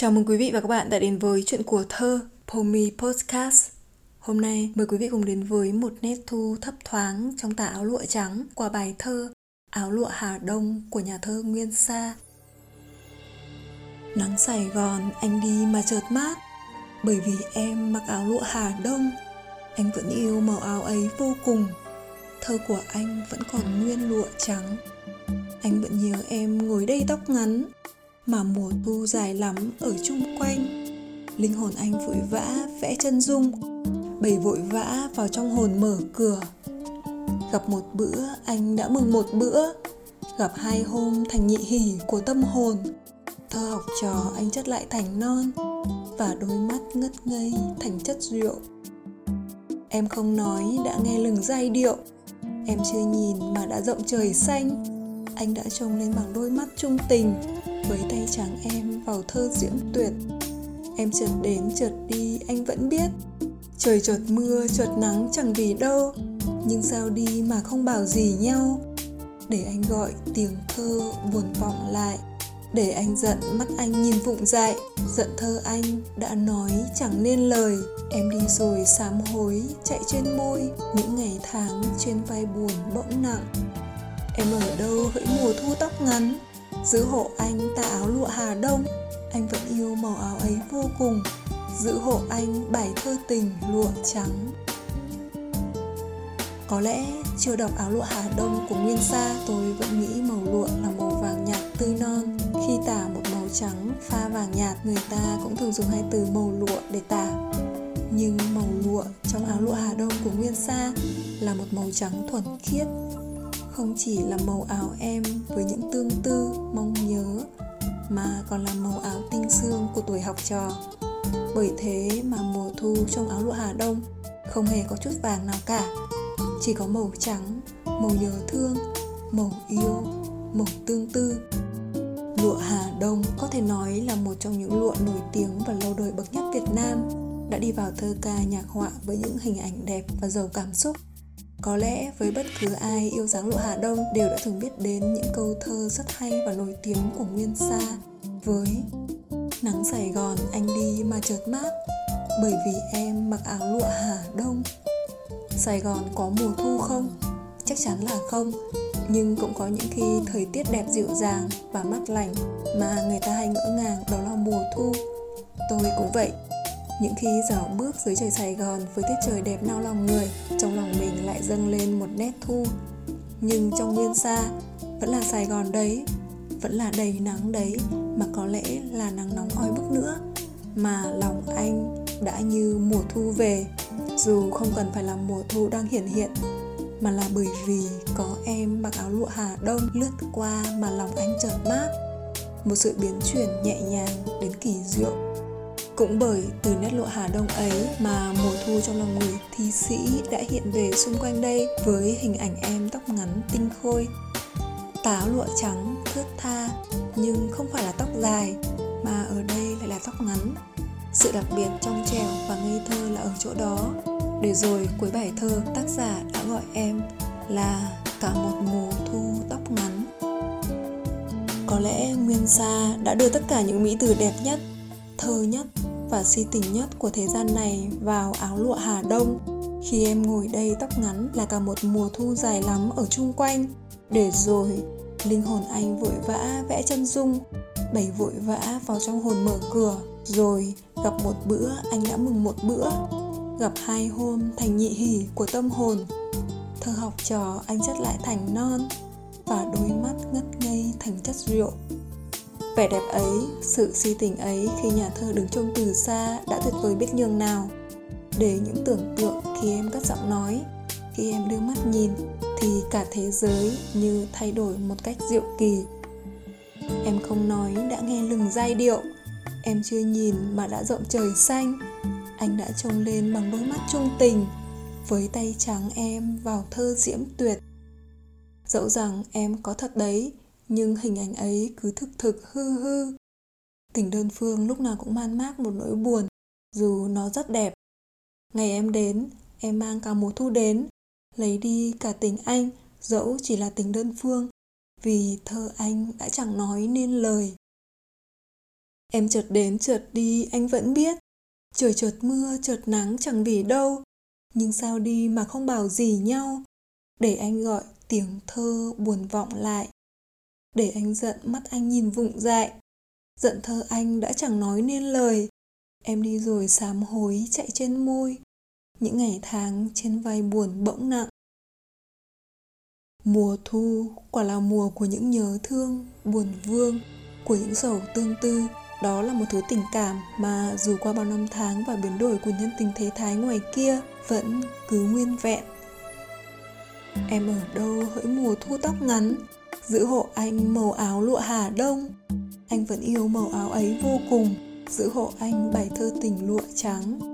Chào mừng quý vị và các bạn đã đến với chuyện của thơ Pomi Podcast. Hôm nay mời quý vị cùng đến với một nét thu thấp thoáng trong tà áo lụa trắng qua bài thơ Áo lụa Hà Đông của nhà thơ Nguyên Sa. Nắng Sài Gòn, anh đi mà chợt mát, Bởi vì em mặc áo lụa Hà Đông Anh vẫn yêu màu áo ấy vô cùng, Thơ của anh vẫn còn nguyên lụa trắng Anh vẫn nhớ em ngồi đây tóc ngắn mà mùa thu dài lắm ở chung quanh. Linh hồn anh vội vã vẽ chân dung bầy vội vã vào trong hồn mở cửa. Gặp một bữa, anh đã mừng một bữa. Gặp hai hôm, thành nhị hỉ của tâm hồn. Thơ học trò, anh chất lại thành non. Và đôi mắt ngất ngây thành chất rượu. Em không nói, đã nghe lừng giai điệu. Em chưa nhìn mà đã rộng trời xanh anh đã trông lên bằng đôi mắt trung tình, với tay trắng em vào thơ diễm tuyệt. Em chợt đến, chợt đi, anh vẫn biết. Trời chợt mưa, chợt nắng, chẳng vì đâu. Nhưng sao đi mà không bảo gì nhau. Để anh gọi tiếng thơ buồn vọng lại. Để anh giận, mắt anh nhìn vụng dại. Giận thơ anh đã nói chẳng nên lời. Em đi rồi sám hối, chạy trên môi. Những ngày tháng trên vai buồn bỗng nặng em ở đâu? Hỡi mùa thu tóc ngắn. Giữ hộ anh tà áo lụa Hà Đông. Anh vẫn yêu màu áo ấy vô cùng. Giữ hộ anh bài thơ tình lụa trắng. Có lẽ chưa đọc áo lụa Hà Đông của Nguyên Sa, Tôi vẫn nghĩ màu lụa là màu vàng nhạt tươi non. Khi tả một màu trắng, pha vàng nhạt, Người ta cũng thường dùng hai từ màu lụa để tả. Nhưng màu lụa trong áo lụa Hà Đông của Nguyên Sa là một màu trắng thuần khiết không chỉ là màu áo em với những tương tư, mong nhớ, mà còn là màu áo tinh xương của tuổi học trò. Bởi thế mà mùa thu trong áo lụa hà đông không hề có chút vàng nào cả. Chỉ có màu trắng, màu nhớ thương, màu yêu, màu tương tư. Lụa hà đông có thể nói là một trong những lụa nổi tiếng và lâu đời bậc nhất việt nam, đã đi vào thơ ca nhạc họa với những hình ảnh đẹp và giàu cảm xúc có lẽ với bất cứ ai yêu dáng lụa Hà Đông đều đã từng biết đến những câu thơ rất hay và nổi tiếng của Nguyên Sa. Với Nắng Sài Gòn anh đi mà chợt mát bởi vì em mặc áo lụa Hà Đông. Sài Gòn có mùa thu không? Chắc chắn là không. Nhưng cũng có những khi thời tiết đẹp dịu dàng và mát lành mà người ta hay ngỡ ngàng đó là mùa thu. Tôi cũng vậy. Những khi dạo bước dưới trời Sài Gòn với tiết trời đẹp nao lòng người, trong lòng mình dâng lên một nét thu. Nhưng trong nguyên xa, vẫn là Sài Gòn đấy, vẫn là đầy nắng đấy, mà có lẽ là nắng nóng oi bức nữa. Mà lòng anh đã như mùa thu về, dù không cần phải là mùa thu đang hiện hiện, mà là bởi vì có em mặc áo lụa Hà Đông lướt qua mà lòng anh chợt mát. Một sự biến chuyển nhẹ nhàng đến kỳ diệu cũng bởi từ nét lụa Hà Đông ấy mà mùa thu trong lòng người thi sĩ đã hiện về xung quanh đây với hình ảnh em tóc ngắn tinh khôi. Táo lụa trắng, thướt tha, nhưng không phải là tóc dài mà ở đây lại là tóc ngắn. Sự đặc biệt trong trèo và ngây thơ là ở chỗ đó. Để rồi cuối bài thơ tác giả đã gọi em là cả một mùa thu tóc ngắn. Có lẽ Nguyên Sa đã đưa tất cả những mỹ từ đẹp nhất, thơ nhất và si tình nhất của thế gian này vào áo lụa Hà Đông. Khi em ngồi đây tóc ngắn là cả một mùa thu dài lắm ở chung quanh. Để rồi, linh hồn anh vội vã vẽ chân dung. Bảy vội vã vào trong hồn mở cửa. Rồi, gặp một bữa, anh đã mừng một bữa. Gặp hai hôm, thành nhị hỉ của tâm hồn. Thơ học trò, anh chất lại thành non. Và đôi mắt ngất ngây thành chất rượu. Vẻ đẹp ấy, sự si tình ấy khi nhà thơ đứng trông từ xa đã tuyệt vời biết nhường nào. Để những tưởng tượng khi em cất giọng nói, khi em đưa mắt nhìn thì cả thế giới như thay đổi một cách diệu kỳ. Em không nói đã nghe lừng giai điệu, em chưa nhìn mà đã rộng trời xanh. Anh đã trông lên bằng đôi mắt trung tình, với tay trắng em vào thơ diễm tuyệt. Dẫu rằng em có thật đấy, nhưng hình ảnh ấy cứ thực thực hư hư. Tình đơn phương lúc nào cũng man mác một nỗi buồn, dù nó rất đẹp. Ngày em đến, em mang cả mùa thu đến, lấy đi cả tình anh, dẫu chỉ là tình đơn phương, vì thơ anh đã chẳng nói nên lời. Em chợt đến chợt đi anh vẫn biết Trời chợt mưa chợt nắng chẳng vì đâu Nhưng sao đi mà không bảo gì nhau Để anh gọi tiếng thơ buồn vọng lại để anh giận mắt anh nhìn vụng dại. Giận thơ anh đã chẳng nói nên lời. Em đi rồi sám hối chạy trên môi. Những ngày tháng trên vai buồn bỗng nặng. Mùa thu quả là mùa của những nhớ thương, buồn vương, của những sầu tương tư. Đó là một thứ tình cảm mà dù qua bao năm tháng và biến đổi của nhân tình thế thái ngoài kia vẫn cứ nguyên vẹn. Em ở đâu hỡi mùa thu tóc ngắn, giữ hộ anh màu áo lụa Hà Đông. Anh vẫn yêu màu áo ấy vô cùng, giữ hộ anh bài thơ tình lụa trắng.